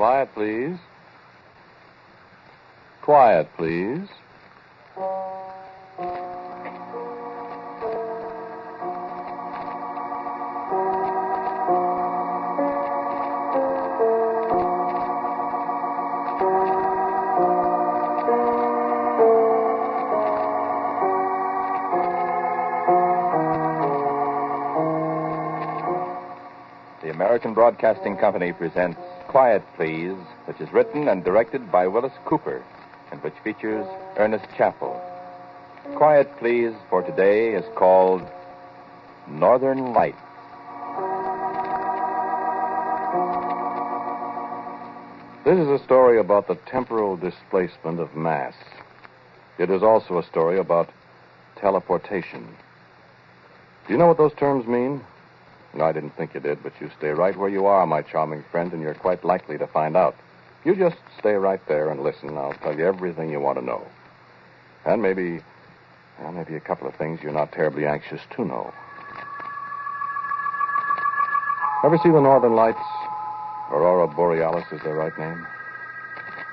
Quiet, please. Quiet, please. The American Broadcasting Company presents Quiet Please, which is written and directed by Willis Cooper and which features Ernest Chappell. Quiet Please for today is called Northern Light. This is a story about the temporal displacement of mass. It is also a story about teleportation. Do you know what those terms mean? No, I didn't think you did, but you stay right where you are, my charming friend, and you're quite likely to find out. You just stay right there and listen. I'll tell you everything you want to know. And maybe, well, maybe a couple of things you're not terribly anxious to know. Ever see the Northern Lights? Aurora Borealis is their right name.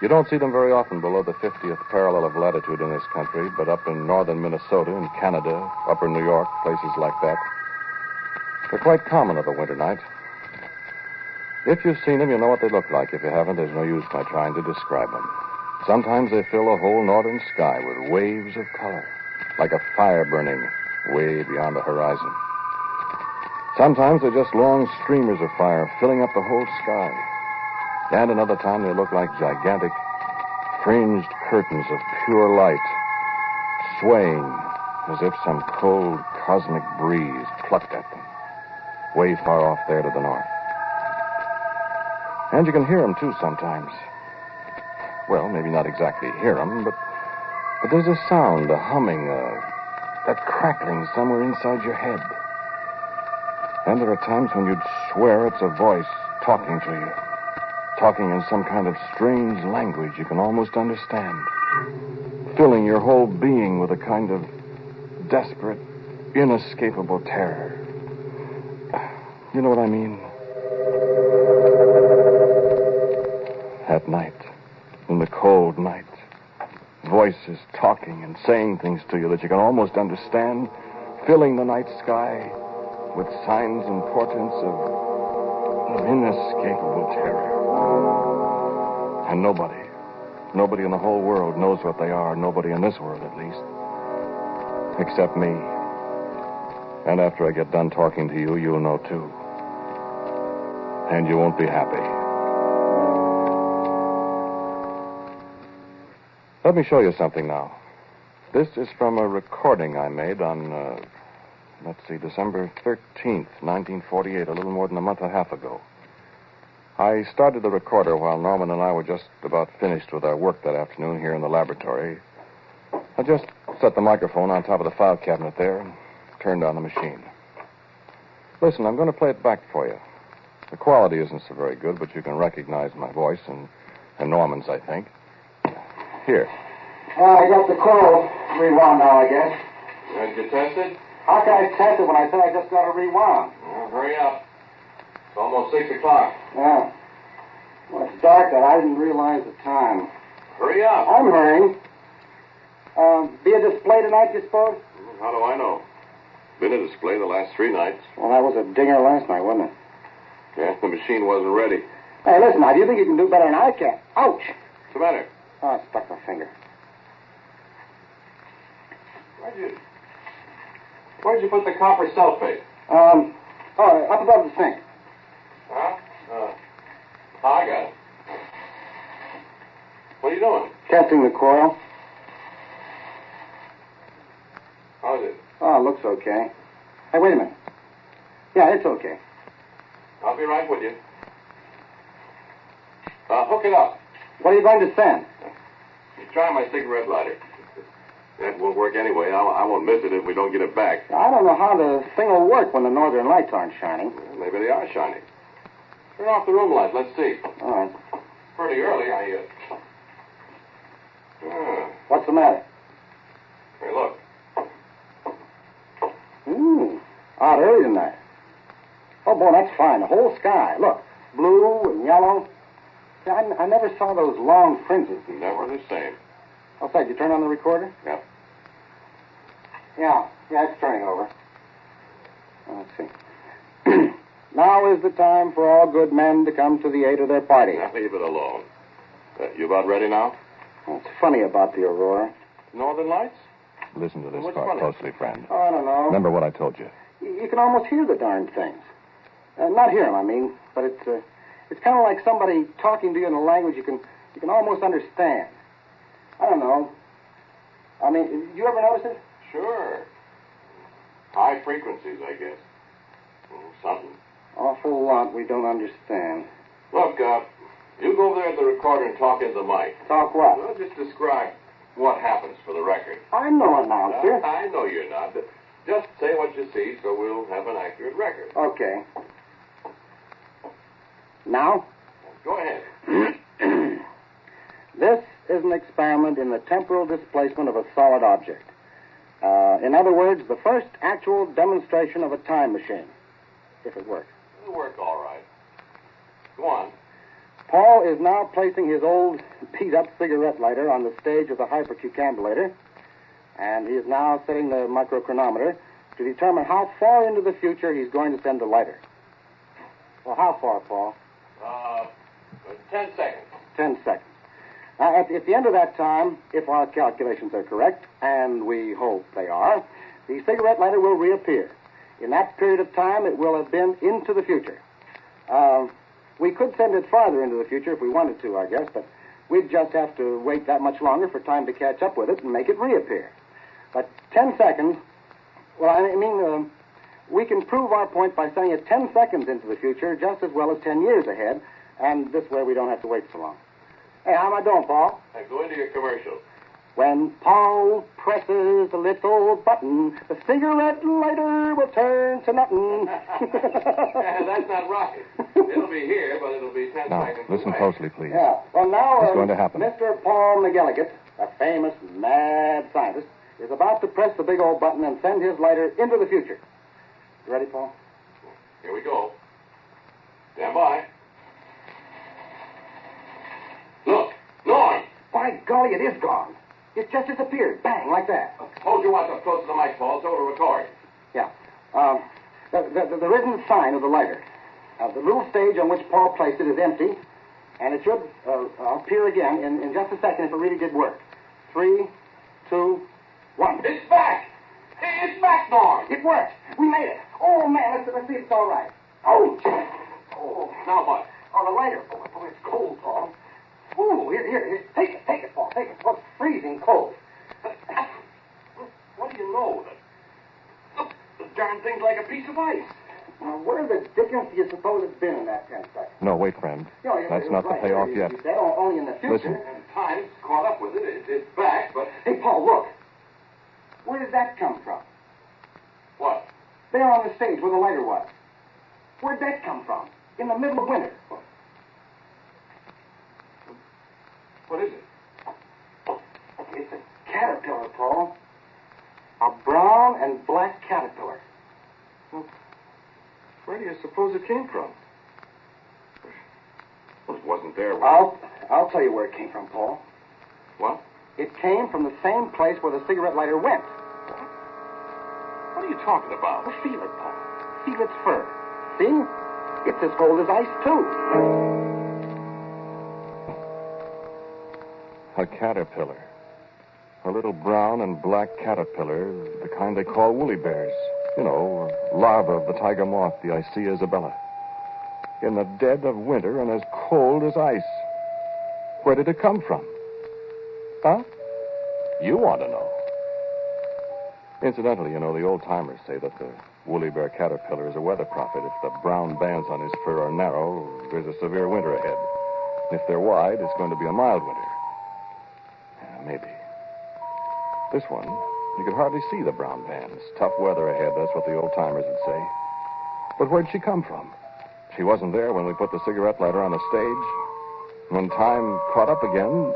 You don't see them very often below the 50th parallel of latitude in this country, but up in northern Minnesota and Canada, upper New York, places like that, they're quite common of a winter night. If you've seen them, you know what they look like. If you haven't, there's no use my trying to describe them. Sometimes they fill the whole northern sky with waves of color, like a fire burning way beyond the horizon. Sometimes they're just long streamers of fire filling up the whole sky. And another time they look like gigantic fringed curtains of pure light, swaying as if some cold cosmic breeze plucked at them way far off there to the north. And you can hear them, too, sometimes. Well, maybe not exactly hear them, but, but there's a sound, a humming, a, that crackling somewhere inside your head. And there are times when you'd swear it's a voice talking to you, talking in some kind of strange language you can almost understand, filling your whole being with a kind of desperate, inescapable terror. You know what I mean? At night, in the cold night, voices talking and saying things to you that you can almost understand, filling the night sky with signs and portents of, of inescapable terror. And nobody, nobody in the whole world knows what they are, nobody in this world at least, except me. And after I get done talking to you, you'll know too. And you won't be happy. Let me show you something now. This is from a recording I made on, uh, let's see, December 13th, 1948, a little more than a month and a half ago. I started the recorder while Norman and I were just about finished with our work that afternoon here in the laboratory. I just set the microphone on top of the file cabinet there and turned on the machine. Listen, I'm going to play it back for you. The quality isn't so very good, but you can recognize my voice and, and Norman's, I think. Here. Well, I got the call. Rewound now, I guess. Did you test it? How can I test it when I said I just got a rewound? Well, hurry up. It's almost 6 o'clock. Yeah. Well, it's dark and I didn't realize the time. Hurry up. I'm hurrying. Um, be a display tonight, you suppose? How do I know? Been a display the last three nights. Well, that was a dinger last night, wasn't it? Yeah, the machine wasn't ready. Hey, listen, now, do you think you can do better than I can? Ouch! What's the matter? Oh, I stuck my finger. Where'd you... Where'd you put the copper sulfate? Um, oh, up above the sink. Huh? Uh, oh, I got it. What are you doing? Testing the coil. How's it? Oh, it looks okay. Hey, wait a minute. Yeah, it's okay. I'll be right with you. Uh, hook it up. What are you going to send? You try my cigarette lighter. That won't work anyway. I, I won't miss it if we don't get it back. I don't know how the thing will work when the northern lights aren't shining. Well, maybe they are shining. Turn off the room light. Let's see. All right. Pretty early, I uh... Ah, What's the matter? hey, look. Ooh, out early tonight. Oh, boy, that's fine. The whole sky. Look, blue and yellow. See, I, I never saw those long fringes. Never the same. What's that? You turn on the recorder? Yep. Yeah, yeah, it's turning over. Let's see. now is the time for all good men to come to the aid of their party. Now leave it alone. Uh, you about ready now? What's funny about the Aurora? Northern Lights? Listen to this What's part funny? closely, friend. Oh, I don't know. Remember what I told you. You you can almost hear the darn things. Uh, not hear them, I mean, but it's uh, it's kind of like somebody talking to you in a language you can you can almost understand. I don't know. I mean, you ever notice it? Sure. High frequencies, I guess. Oh, something. Awful lot we don't understand. Look, uh, you go over there at the recorder and talk into the mic. Talk what? Well, just describe what happens for the record. I'm no announcer. I, I know you're not. but Just say what you see so we'll have an accurate record. Okay. Now, Go ahead. this is an experiment in the temporal displacement of a solid object. Uh, in other words, the first actual demonstration of a time machine, if it works. It'll work all right. Go on. Paul is now placing his old beat up cigarette lighter on the stage of the hypercucambulator, and he is now setting the microchronometer to determine how far into the future he's going to send the lighter. Well, how far, Paul? Uh, ten seconds. Ten seconds. Now, at, at the end of that time, if our calculations are correct, and we hope they are, the cigarette lighter will reappear. In that period of time, it will have been into the future. Uh, we could send it farther into the future if we wanted to, I guess, but we'd just have to wait that much longer for time to catch up with it and make it reappear. But ten seconds, well, I mean, uh, we can prove our point by sending it ten seconds into the future just as well as ten years ahead, and this way we don't have to wait so long. Hey, how am I doing, Paul? Now go into your commercial. When Paul presses the little button, the cigarette lighter will turn to nothing. That's not right. It'll be here, but it'll be ten Now, seconds listen away. closely, please. Yeah. Well, now, What's uh, going to happen? Mr. Paul McGilligan, a famous mad scientist, is about to press the big old button and send his lighter into the future. Ready, Paul? Here we go. Stand by. Look, Norm. By golly, it is gone. It just disappeared. Bang, like that. Hold your watch up close to the mic, Paul, so it'll record. Yeah. Um, th- th- th- there isn't a sign of the lighter. Uh, the little stage on which Paul placed it is empty, and it should uh, appear again in, in just a second if it really did work. Three, two, one. It's back. It's back, Norm. It worked. We made it. Oh, man, let's, let's see if it's all right. Oh, oh, Now what? oh, the lighter. Oh, boy, it's cold, Paul. Ooh, here, here, here. Take it, take it, Paul. Take it. It's freezing cold. Uh, what do you know? The, look, the darn thing's like a piece of ice. Now, where the dickens do you suppose it's been in that ten seconds? No, wait, friend. You know, it- That's not was the right payoff yet. You said, only in the future. Listen. And time's caught up with it. it. It's back, but Hey, Paul, look. Where did that come from? what? There on the stage where the lighter was. Where'd that come from? in the middle of winter. What is it? It's a caterpillar, Paul. A brown and black caterpillar. Where do you suppose it came from? Well, it wasn't there. when- I'll, I'll tell you where it came from, Paul. What? It came from the same place where the cigarette lighter went. What are you talking about? Well, feel it, Paul. Feel its fur. See? It's as cold as ice, too. A caterpillar. A little brown and black caterpillar, the kind they call woolly bears. You know, larva of the tiger moth, the Isia isabella. In the dead of winter and as cold as ice. Where did it come from? Huh? You want to know. Incidentally, you know, the old timers say that the woolly bear caterpillar is a weather prophet. If the brown bands on his fur are narrow, there's a severe winter ahead. If they're wide, it's going to be a mild winter. Yeah, maybe. This one, you could hardly see the brown bands. Tough weather ahead, that's what the old timers would say. But where'd she come from? She wasn't there when we put the cigarette lighter on the stage. When time caught up again,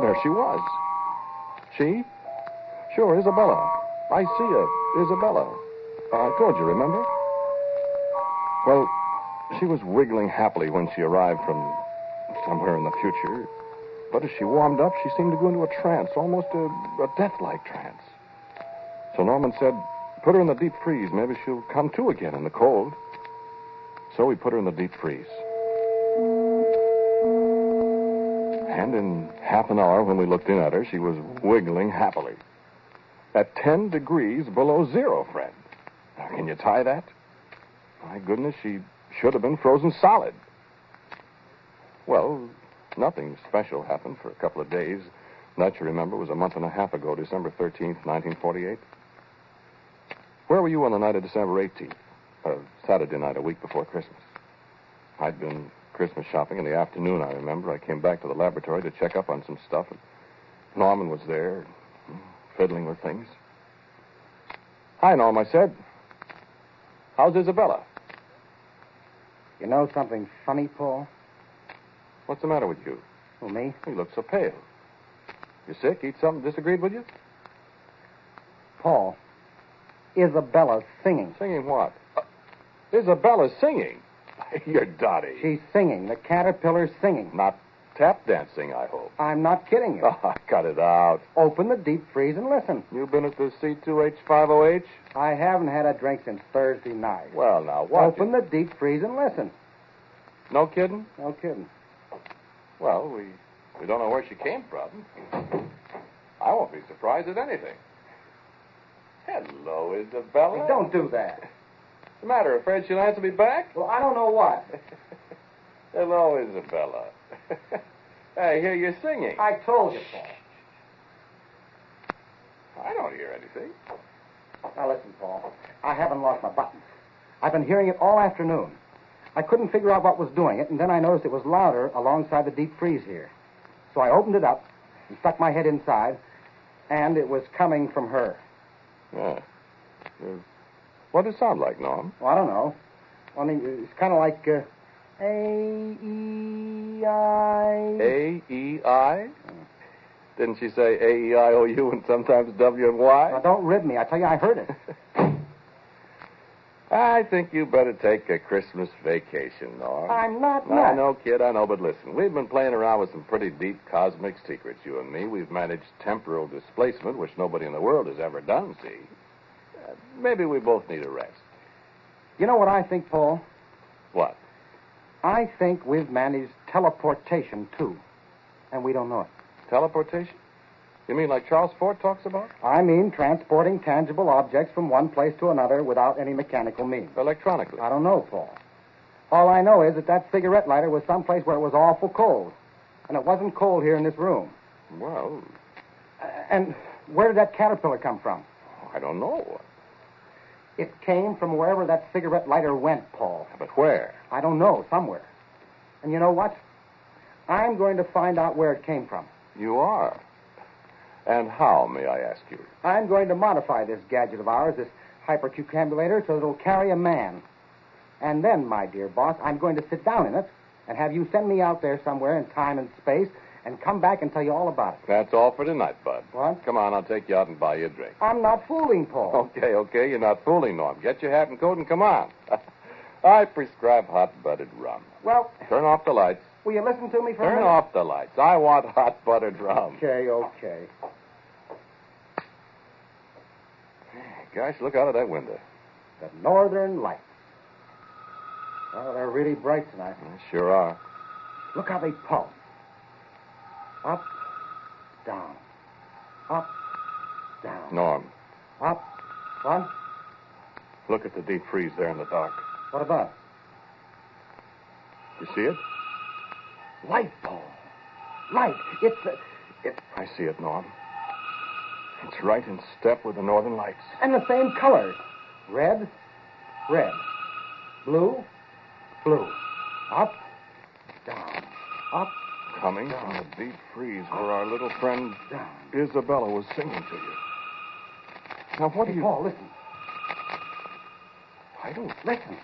there she was. She? Sure, Isabella. I see her, Isabella. Uh, I told you, remember? Well, she was wiggling happily when she arrived from somewhere in the future. But as she warmed up, she seemed to go into a trance, almost a, a death-like trance. So Norman said, put her in the deep freeze. Maybe she'll come to again in the cold. So we put her in the deep freeze. And in half an hour, when we looked in at her, she was wiggling happily. At 10 degrees below zero, friend. Now, can you tie that? My goodness, she should have been frozen solid. Well, nothing special happened for a couple of days. That, you remember, was a month and a half ago, December 13th, 1948. Where were you on the night of December 18th? Uh, Saturday night, a week before Christmas. I'd been Christmas shopping in the afternoon, I remember. I came back to the laboratory to check up on some stuff, and Norman was there, fiddling with things. Hi, Norm, I said. How's Isabella? You know something funny, Paul? What's the matter with you? Well, me? You look so pale. You sick? Eat something disagreed with you? Paul. Isabella's singing. Singing what? Uh, Isabella's singing. You're dotty. She's singing. The caterpillar's singing. Not tap dancing, I hope. I'm not kidding you. Oh, cut it out. Open the deep freeze and listen. You been at the C2H5OH? I haven't had a drink since Thursday night. Well, now, what? Open the deep freeze and listen. No kidding? No kidding. Well, we we don't know where she came from. I won't be surprised at anything. Hello, Isabella. Hey, don't do that. What's the matter? Afraid she'll answer me back? Well, I don't know what. Hello, Isabella. I hear you singing. I told you, Paul. I don't hear anything. Now listen, Paul. I haven't lost my buttons. I've been hearing it all afternoon. I couldn't figure out what was doing it, and then I noticed it was louder alongside the deep freeze here. So I opened it up and stuck my head inside, and it was coming from her. Yeah. Uh, what does it sound like, Norm? Well, I don't know. I mean, it's kind of like uh, A E I. A E I? Didn't she say A E I O U and sometimes W and Y? Now, don't rib me. I tell you, I heard it. I think you better take a Christmas vacation, Norm. I'm not I nuts. know, kid, I know, but listen, we've been playing around with some pretty deep cosmic secrets, you and me. We've managed temporal displacement, which nobody in the world has ever done, see? Uh, maybe we both need a rest. You know what I think, Paul? What? I think we've managed teleportation too, and we don't know it. Teleportation? You mean like Charles Fort talks about? I mean transporting tangible objects from one place to another without any mechanical means. Electronically. I don't know, Paul. All I know is that that cigarette lighter was someplace where it was awful cold. And it wasn't cold here in this room. Well, Uh, And where did that caterpillar come from? I don't know. It came from wherever that cigarette lighter went, Paul. But where? I don't know, somewhere. And you know what? I'm going to find out where it came from. You are. And how, may I ask you? I'm going to modify this gadget of ours, this hypercucambulator, so it'll carry a man. And then, my dear boss, I'm going to sit down in it and have you send me out there somewhere in time and space and come back and tell you all about it. That's all for tonight, Bud. What? Come on, I'll take you out and buy you a drink. I'm not fooling, Paul. Okay, okay, you're not fooling, Norm. Get your hat and coat and come on. I prescribe hot-buttered rum. Well, Turn off the lights. will you listen to me for a Turn minute? off the lights. I want hot-buttered rum. Okay, okay. Gosh, look out of that window. The Northern Lights. Oh, they're really bright tonight. They sure are. Look how they pulse. Up, down. Up, down. Norm, Up. What? look at the deep freeze there in the dark. What about? You see it? Light, Paul. Light. It's uh, it's I see it, Norm. It's right in step with the northern lights. and the same colors. Red, red. Blue, blue. Up, down. Up, Coming from the deep freeze where our little friend. Isabella was singing to you. Now, what do you... Paul, listen. I don't... Listen.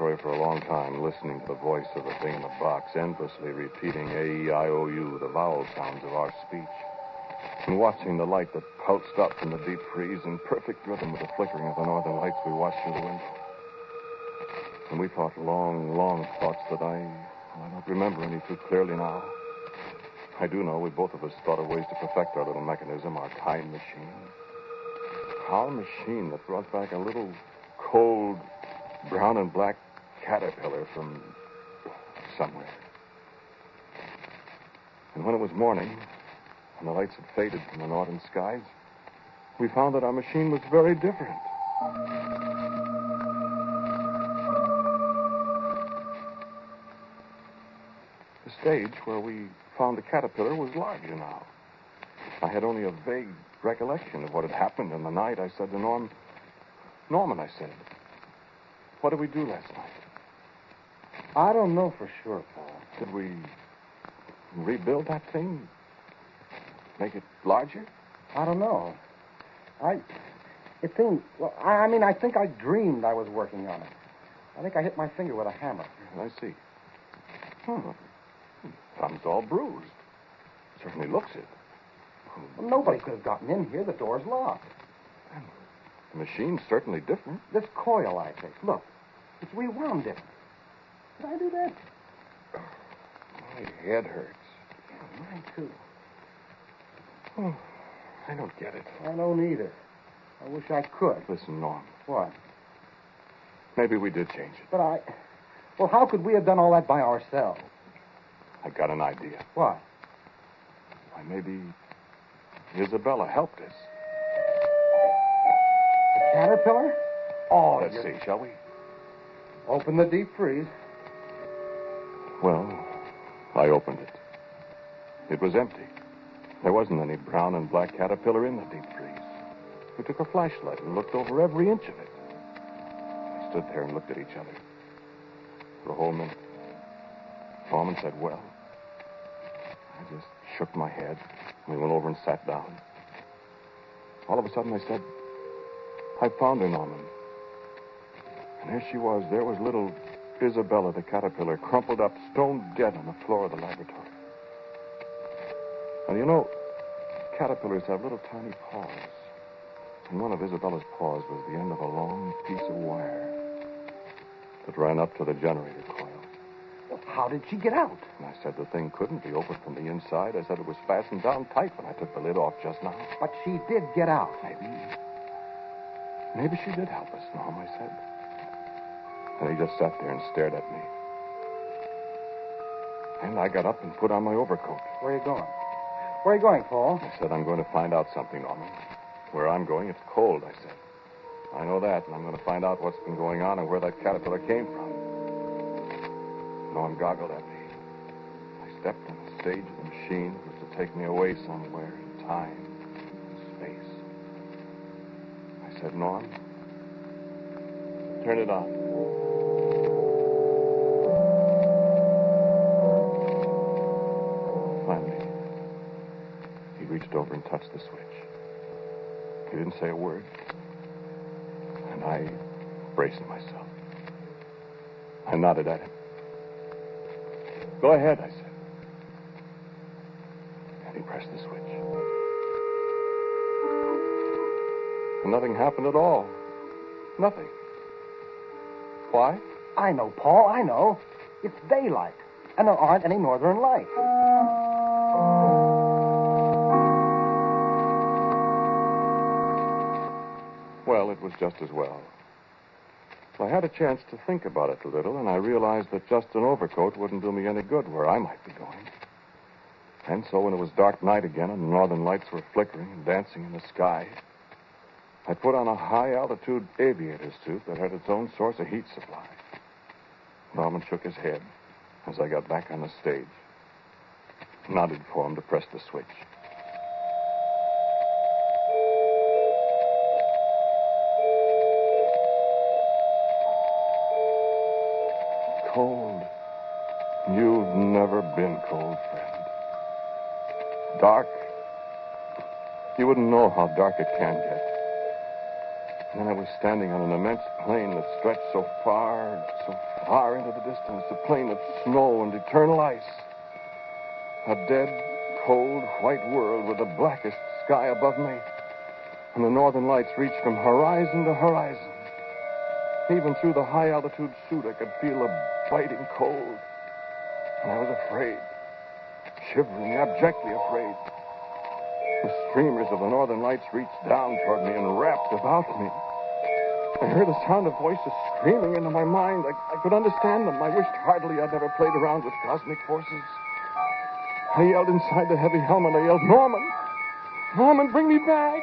Laboratory for a long time, listening to the voice of the thing in the box, endlessly repeating A-E-I-O-U, the vowel sounds of our speech, and watching the light that pulsed up from the deep freeze in perfect rhythm with the flickering of the northern lights we watched through the window. And we thought long, long thoughts that I, I don't remember any too clearly now. I do know we both of us thought of ways to perfect our little mechanism, our time machine. Our machine that brought back a little cold brown and black caterpillar from somewhere. And when it was morning, and the lights had faded from the northern skies, we found that our machine was very different. The stage where we found the caterpillar was larger now. I had only a vague recollection of what had happened in the night. I said to Norm, Norman, I said, what did we do last night? I don't know for sure, Paul. Could we rebuild that thing? Make it larger? I don't know. I. It seemed. Well, I, I mean, I think I dreamed I was working on it. I think I hit my finger with a hammer. I see. Hmm. Thumb's all bruised. Certainly looks it. Well, nobody could have gotten in here. The door's locked. The machine's certainly different. This coil I take, look, it's rewound different. Did I do that? My head hurts. Yeah, mine too. Oh, I don't get it. I don't either. I wish I could. Listen, Norm. What? Maybe we did change it. But I. Well, how could we have done all that by ourselves? I got an idea. What? Why, maybe Isabella helped us. The caterpillar? Oh, Let's you- see, shall we? Open the deep freeze. Well, I opened it. It was empty. There wasn't any brown and black caterpillar in the deep freeze. We took a flashlight and looked over every inch of it. We stood there and looked at each other for a whole minute. Norman said, Well, I just shook my head. We went over and sat down. All of a sudden, I said, I found her, Norman. And there she was. There was little Isabella the caterpillar, crumpled up, stone dead on the floor of the laboratory. And you know, caterpillars have little tiny paws. And one of Isabella's paws was the end of a long piece of wire that ran up to the generator coil. Well, how did she get out? And I said the thing couldn't be opened from the inside. I said it was fastened down tight when I took the lid off just now. But she did get out. Maybe. Maybe she did help us, Norm, I said. And he just sat there and stared at me. And I got up and put on my overcoat. Where are you going? Where are you going, Paul? I said, I'm going to find out something, Norman. Where I'm going, it's cold, I said. I know that, and I'm going to find out what's been going on and where that caterpillar came from. Norm goggled at me. I stepped on the stage of the machine that was to take me away somewhere in time and space. I said, Norm, turn it on. Reached over and touched the switch. He didn't say a word. And I braced myself. I nodded at him. Go ahead, I said. And he pressed the switch. And nothing happened at all. Nothing. Why? I know, Paul, I know. It's daylight, and there aren't any northern lights. Was just as well. I had a chance to think about it a little, and I realized that just an overcoat wouldn't do me any good where I might be going. And so when it was dark night again and the northern lights were flickering and dancing in the sky, I put on a high altitude aviator suit that had its own source of heat supply. Norman shook his head as I got back on the stage, nodded for him to press the switch. Cold. You've never been cold, friend. Dark. You wouldn't know how dark it can get. And then I was standing on an immense plain that stretched so far, so far into the distance, a plain of snow and eternal ice. A dead, cold, white world with the blackest sky above me. And the northern lights reached from horizon to horizon. Even through the high altitude suit, I could feel a biting cold. And I was afraid, shivering, abjectly afraid. The streamers of the northern lights reached down toward me and wrapped about me. I heard the sound of voices screaming into my mind. I, I could understand them. I wished heartily I'd never played around with cosmic forces. I yelled inside the heavy helmet. I yelled, Norman! Norman, bring me back!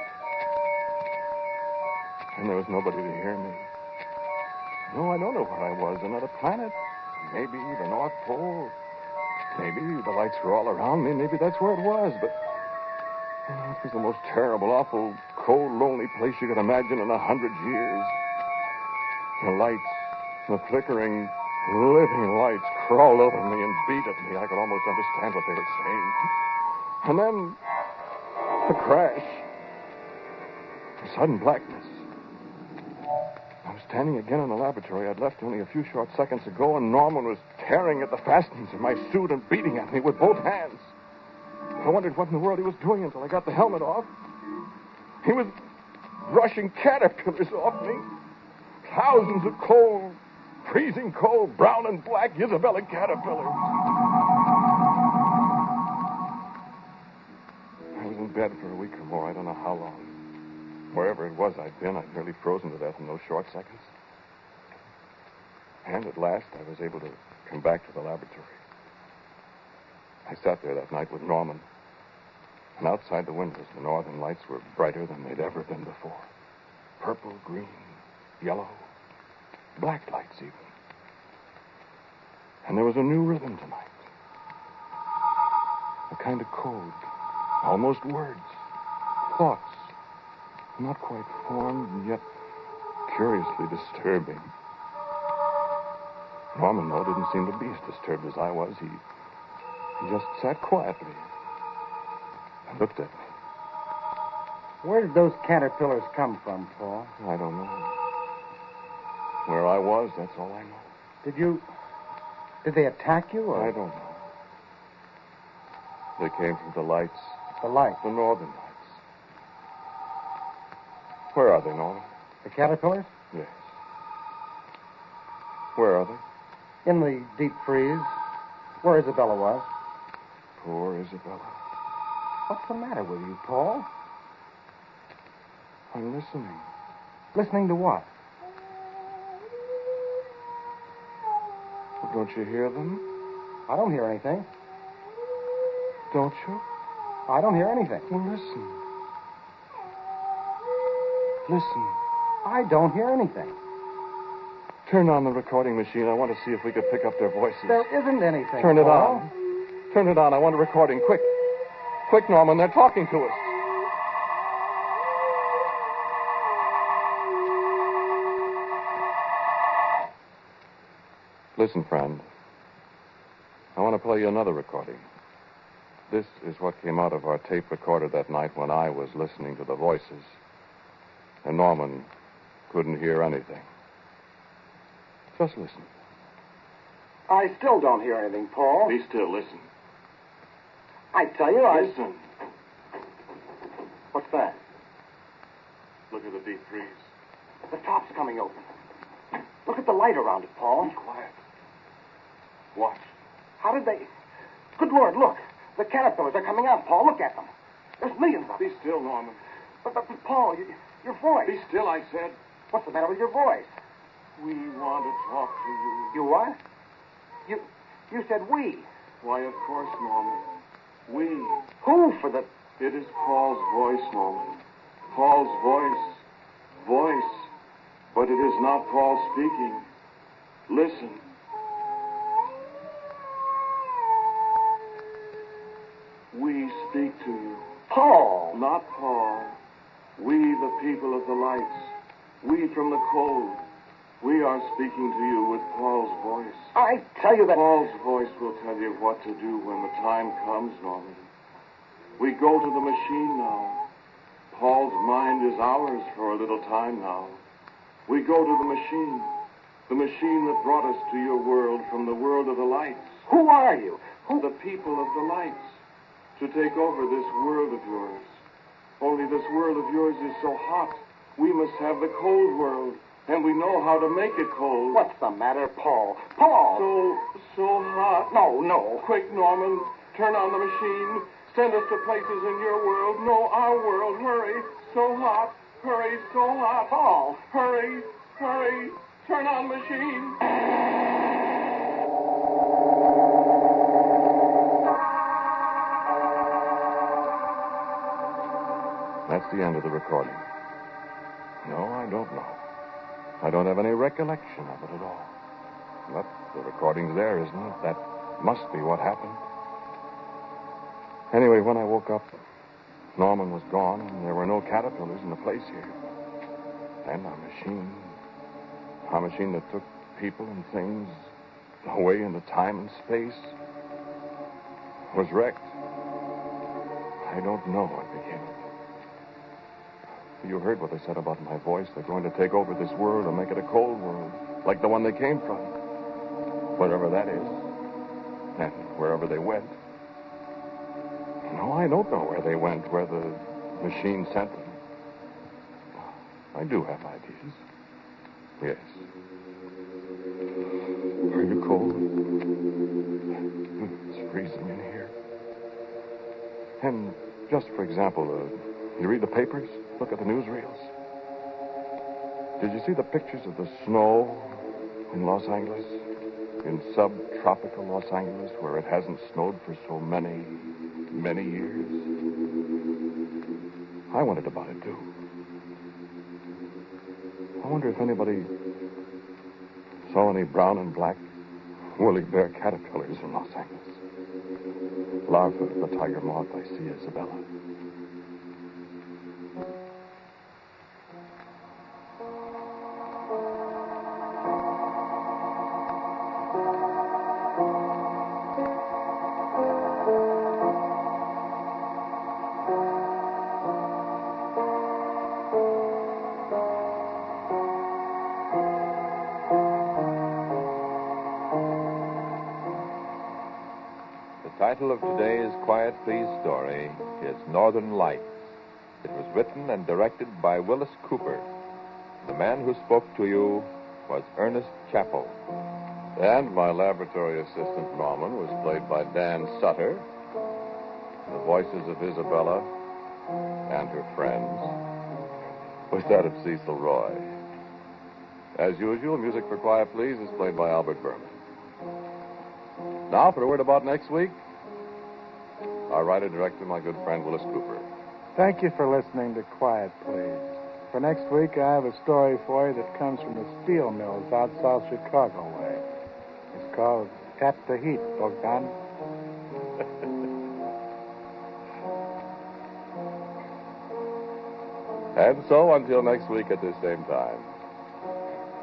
And there was nobody to hear me. No, I don't know where I was. Another planet. Maybe the North Pole. Maybe the lights were all around me. Maybe that's where it was. But oh, it was the most terrible, awful, cold, lonely place you could imagine in a hundred years. The lights, the flickering, living lights crawled over me and beat at me. I could almost understand what they were saying. And then the crash. The sudden blackness. Standing again in the laboratory I'd left only a few short seconds ago, and Norman was tearing at the fastenings of my suit and beating at me with both hands. I wondered what in the world he was doing until I got the helmet off. He was brushing caterpillars off me. Thousands of cold, freezing cold, brown and black Isabella caterpillars. I was in bed for a week or more. I don't know how long. Wherever it was I'd been, I'd nearly frozen to death in those short seconds. And at last, I was able to come back to the laboratory. I sat there that night with Norman. And outside the windows, the northern lights were brighter than they'd ever been before. Purple, green, yellow, black lights even. And there was a new rhythm tonight. A kind of code, almost words, thoughts, not quite formed and yet curiously disturbing. Norman, though, didn't seem to be as disturbed as I was. He, he just sat quietly and looked at me. Where did those caterpillars come from, Paul? I don't know. Where I was, that's all I know. Did you. Did they attack you, or I don't know. They came from the lights, the lights? the northern lights. Where are they, Norman? The caterpillars? Yes. Where are they? In the deep freeze, where Isabella was. Poor Isabella. What's the matter with you, Paul? I'm listening. Listening to what? Well, don't you hear them? I don't hear anything. Don't you? I don't hear anything. Well, listen. Listen. I don't hear anything. Turn on the recording machine. I want to see if we could pick up their voices. There isn't anything. Turn it Paul. on. Turn it on. I want a recording. Quick. Quick, Norman. They're talking to us. Listen, friend. I want to play you another recording. This is what came out of our tape recorder that night when I was listening to the voices. And Norman couldn't hear anything. Just listen. I still don't hear anything, Paul. Be still. Listen. I tell you, I. Listen. What's that? Look at the deep freeze. The top's coming open. Look at the light around it, Paul. Be quiet. Watch. How did they. Good Lord, look. The caterpillars are coming out, Paul. Look at them. There's millions of them. Be still, Norman. But, but, but Paul, you, your voice. Be still, I said. What's the matter with your voice? We want to talk to you. You what? You you said we. Why, of course, Norman. We. Who for the It is Paul's voice, Norman. Paul's voice. Voice. But it is not Paul speaking. Listen. We speak to you. Paul? Not Paul. We, the people of the lights. We from the cold. We are speaking to you with Paul's voice. I tell you that. Paul's voice will tell you what to do when the time comes, Norman. We go to the machine now. Paul's mind is ours for a little time now. We go to the machine. The machine that brought us to your world from the world of the lights. Who are you? Who? The people of the lights. To take over this world of yours. Only this world of yours is so hot. We must have the cold world. And we know how to make it cold. What's the matter, Paul? Paul! So, so hot. No, no. Quick, Norman. Turn on the machine. Send us to places in your world. No, our world. Hurry. So hot. Hurry. So hot. Paul! Hurry. Hurry. Turn on machine. That's the end of the recording. No, I don't know. I don't have any recollection of it at all. But the recording's there, isn't it? That must be what happened. Anyway, when I woke up, Norman was gone, and there were no caterpillars in the place here. And our machine, our machine that took people and things away into time and space, was wrecked. I don't know what became of it. You heard what they said about my voice. They're going to take over this world and make it a cold world, like the one they came from. Wherever that is, and wherever they went. No, I don't know where they went, where the machine sent them. I do have ideas. Yes. Are you cold? It's freezing in here. And just for example, uh, you read the papers? Look at the newsreels. Did you see the pictures of the snow in Los Angeles? In subtropical Los Angeles, where it hasn't snowed for so many, many years? I wondered about it, too. I wonder if anybody saw any brown and black woolly bear caterpillars in Los Angeles. Larva of the tiger moth Isia, Isabella. Title of today's Quiet Please story is Northern Lights. It was written and directed by Willis Cooper. The man who spoke to you was Ernest Chappell. And my laboratory assistant, Norman, was played by Dan Sutter. The voices of Isabella and her friends was that of Cecil Roy. As usual, music for Quiet Please is played by Albert Buhrman. Now, for a word about next week, our writer director, my good friend Willis Cooper. Thank you for listening to Quiet Please. For next week, I have a story for you that comes from the steel mills out south Chicago way. It's called Tap the Heat, Bogdan. and so, until next week at this same time,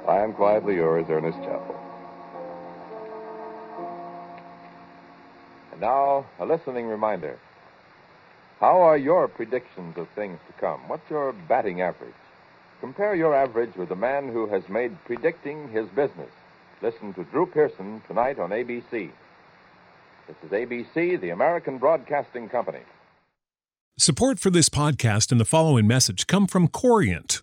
I am quietly yours, Ernest Chappell. And now, a listening reminder. How are your predictions of things to come? What's your batting average? Compare your average with the man who has made predicting his business. Listen to Drew Pearson tonight on ABC. This is ABC, the American Broadcasting Company. Support for this podcast and the following message come from Corient.